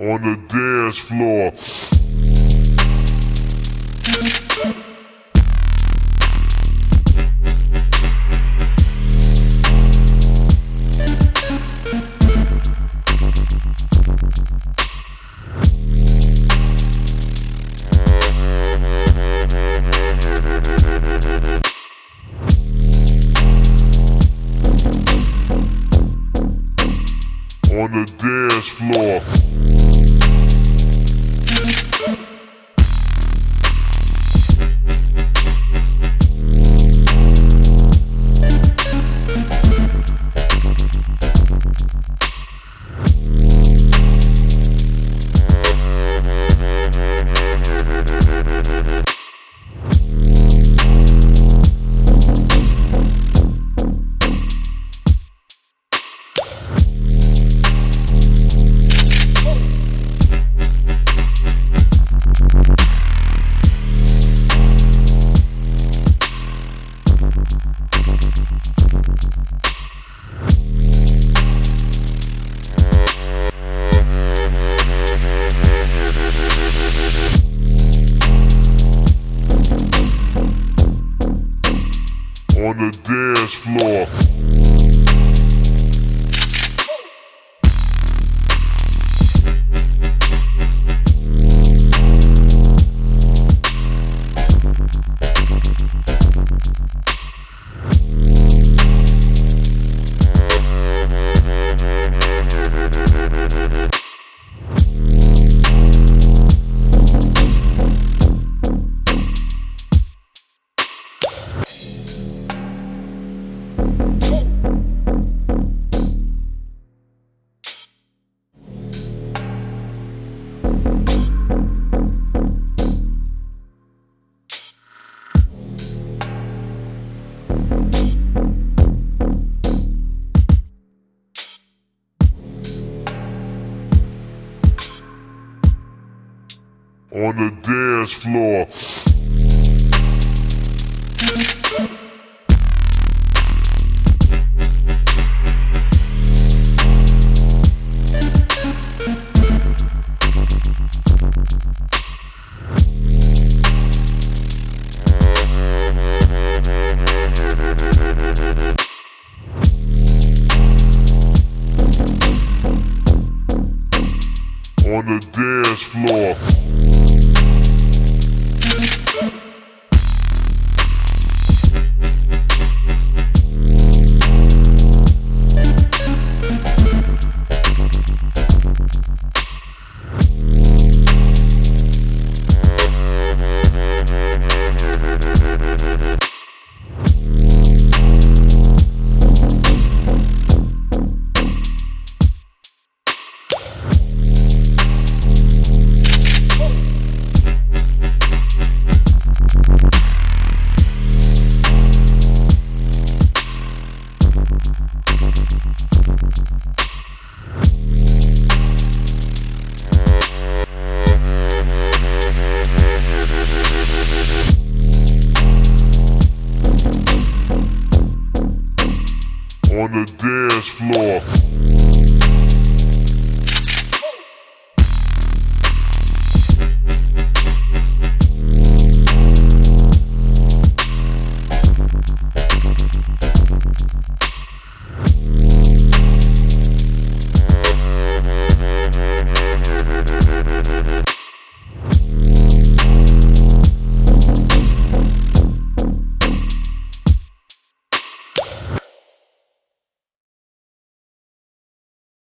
on the dance floor. on the dance floor. On the dance floor. On the dance floor. On the dance floor. On the dance floor.